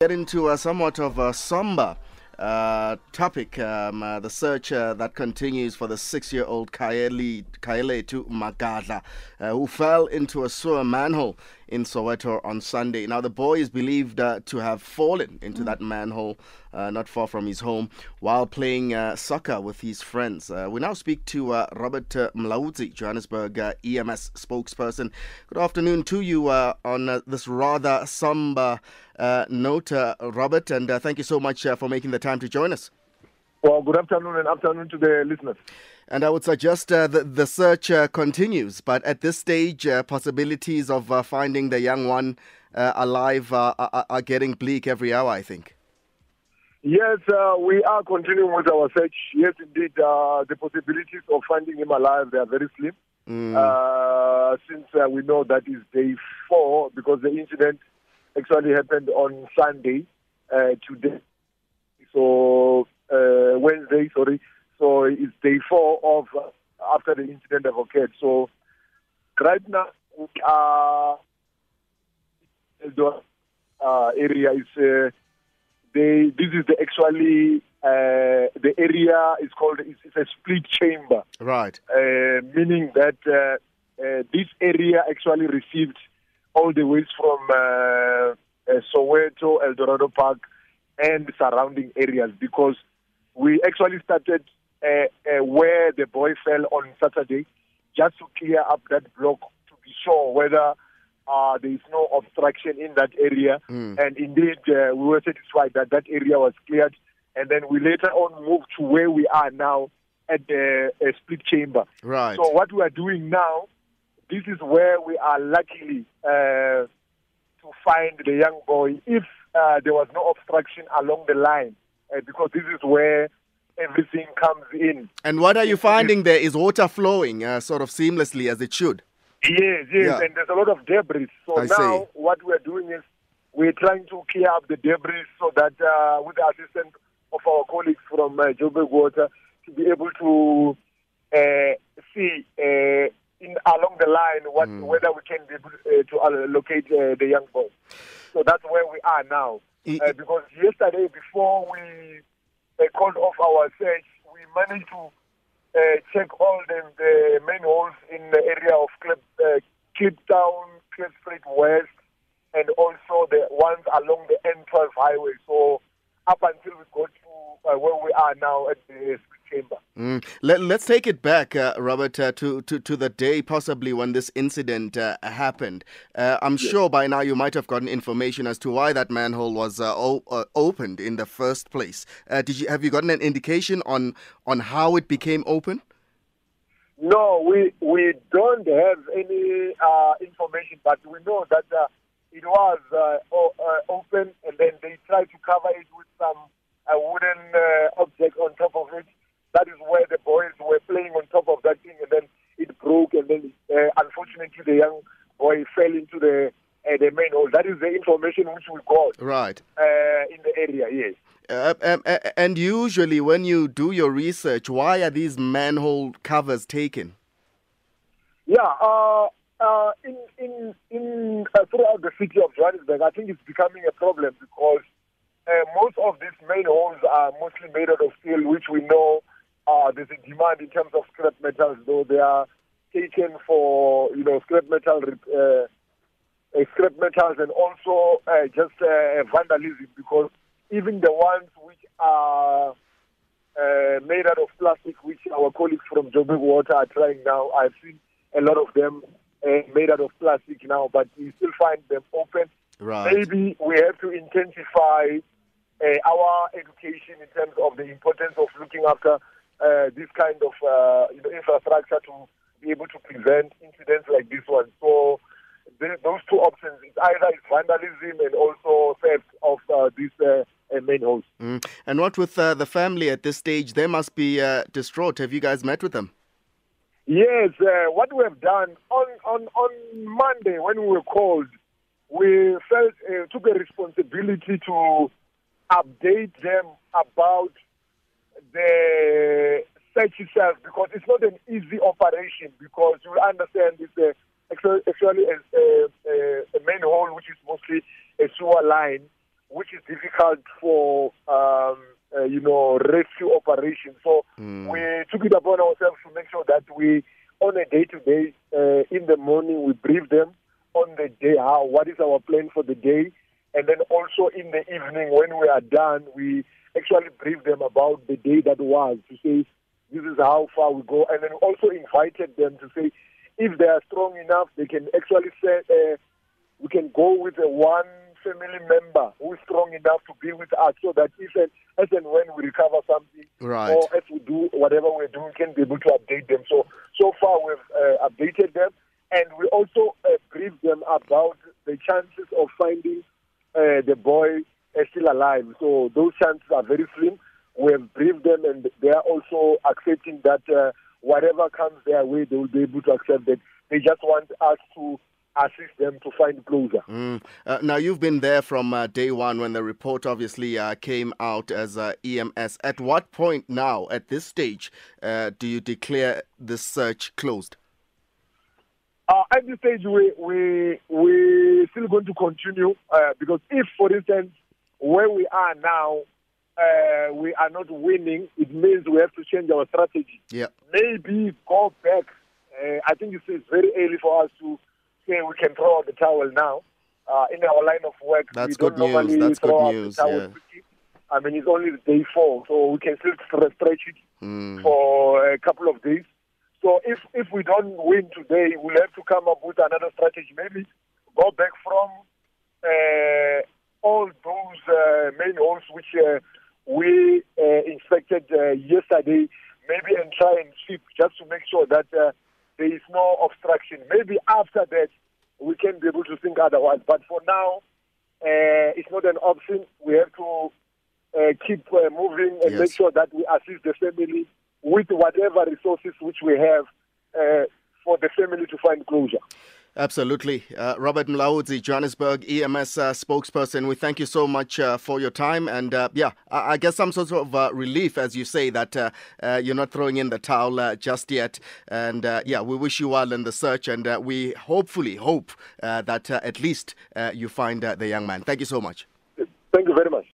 Get into a somewhat of a somber uh, topic. Um, uh, the search uh, that continues for the six-year-old Khayalethu Magadla, uh, who fell into a sewer manhole in Soweto on Sunday. Now, the boy is believed uh, to have fallen into mm. that manhole uh, not far from his home while playing uh, soccer with his friends. Uh, we now speak to uh, Robert uh, Mulaudzi, Johannesburg EMS spokesperson. Good afternoon to you on this rather somber note, Robert, and thank you so much for making the time to join us. Well, good afternoon and afternoon to the listeners. And I would suggest uh, the, the search uh, continues, but at this stage, uh, possibilities of uh, finding the young one uh, alive are, are, getting bleak every hour, I think. Yes, uh, we are continuing with our search. Yes, indeed, the possibilities of finding him alive they are very slim. Mm. since we know that is day four, because the incident actually happened on Sunday today. So Wednesday, sorry. So it's day four of uh, after the incident have occurred. So right now are uh, area is uh, they this is the actually uh, the area is called it's, it's a split chamber right uh, meaning that uh, uh, this area actually received all the waste from uh, uh, Soweto, Eldorado Park, and surrounding areas because we actually started where the boy fell on Saturday, just to clear up that block to be sure whether uh, there is no obstruction in that area. Mm. And indeed, uh, we were satisfied that that area was cleared. And then we later on moved to where we are now at the uh, split chamber. Right. So what we are doing now, this is where we are luckily uh, to find the young boy if uh, there was no obstruction along the line, uh, because this is where everything comes in. And what are you finding there? Is water flowing uh, sort of seamlessly as it should? Yes, yes, yeah. and there's a lot of debris. So I now see. what we're doing is we're trying to clear up the debris so that uh, with the assistance of our colleagues from uh, Joburg Water to be able to uh, see uh, in along the line what mm. whether we can be able uh, to locate uh, the young boy. So that's where we are now. Uh, because yesterday, before we called off our search, we managed to uh, check all the, the manholes in the area of Clip, uh, Kliptown, Street West, and also the ones along the N12 highway. So up until we got uh, where we are now at the chamber. Mm. Let, us take it back, uh, Robert, uh, to, to, to the day possibly when this incident uh, happened. Uh, I'm yes. sure by now you might have gotten information as to why that manhole was uh, o- uh, opened in the first place. did you have you gotten an indication on on how it became open? No, we we don't have any information, but we know that it was o- open, and then they tried to cover it with some wooden object on top of it that is where the boys were playing on top of that thing, and then it broke, and then uh, unfortunately the young boy fell into the uh, the main hole. That is the information which we got. Right. Uh, in the area, yes. Uh, um, uh, and usually, when you do your research, why are these manhole covers taken? Yeah, uh, uh, in in in uh, throughout the city of Johannesburg, I think it's becoming a problem because of these main manholes are mostly made out of steel, which we know uh, there's a demand in terms of scrap metals, though they are taken for you know scrap metal uh, uh, scrap metals and also uh, just uh, vandalism because even the ones which are uh, made out of plastic, which our colleagues from Joburg Water are trying now, I've seen a lot of them made out of plastic now, but we still find them open. Right. Maybe we have to intensify our education in terms of the importance of looking after uh, this kind of uh, you know, infrastructure to be able to prevent incidents like this one. So those two options, it's either it's vandalism and also theft of uh, these uh, uh main holes. Mm. And what with uh, the family at this stage? They must be uh, distraught. Have you guys met with them? Yes, what we have done on, on, on Monday when we were called, we felt took a responsibility to update them about the search itself because it's not an easy operation because you understand it's a, actually a, a, a manhole which is mostly a sewer line which is difficult for um, uh, you know rescue operations. So Mm. we took it upon ourselves to make sure that we, on a day to day, in the morning we brief them on the day how what is our plan for the day, and then also in the evening when we are done, we actually brief them about the day that was to say this is how far we go, and then also invited them to say if they are strong enough, they can actually say uh, we can go with a one family member who is strong enough to be with us, so that if and as and when we recover something, Right. or as we do whatever we're doing, we can be able to update them. So so far we've uh, updated them, and we also uh, briefed them about the chances of finding uh, the boy is still alive. So those chances are very slim. We have briefed them, and they are also accepting that uh, whatever comes their way, they will be able to accept it. They just want us to assist them to find closure. Mm. Uh, now, you've been there from uh, day one when the report obviously uh, came out as uh, EMS. At what point now, at this stage, uh, do you declare the search closed? Uh, at this stage, we we we still going to continue uh, because if, for instance, where we are now, uh, we are not winning, it means we have to change our strategy. Yeah. Maybe go back. Uh, I think it's, it's very early for us to say we can throw out the towel now. Uh, in our line of work, That's good news. That's good news, yeah. I mean, it's only day four, so we can still stretch it Mm. for a couple of days. So if if we don't win today, we'll have to come up with another strategy. Maybe go back from uh, all those uh, main holes which uh, we uh, inspected uh, yesterday. Maybe and try and sweep just to make sure that uh, there is no obstruction. Maybe after that we can be able to think otherwise. But for now, uh, it's not an option. We have to uh, keep uh, moving and Yes. make sure that we assist the family with whatever resources which we have uh, for the family to find closure. Absolutely. Uh, Robert Mulaudzi, Johannesburg EMS uh, spokesperson, we thank you so much uh, for your time. And uh, yeah, I, I guess some sort of uh, relief, as you say, that uh, uh, you're not throwing in the towel uh, just yet. And uh, yeah, we wish you well in the search. And uh, we hopefully hope uh, that uh, at least uh, you find uh, the young man. Thank you so much. Thank you very much.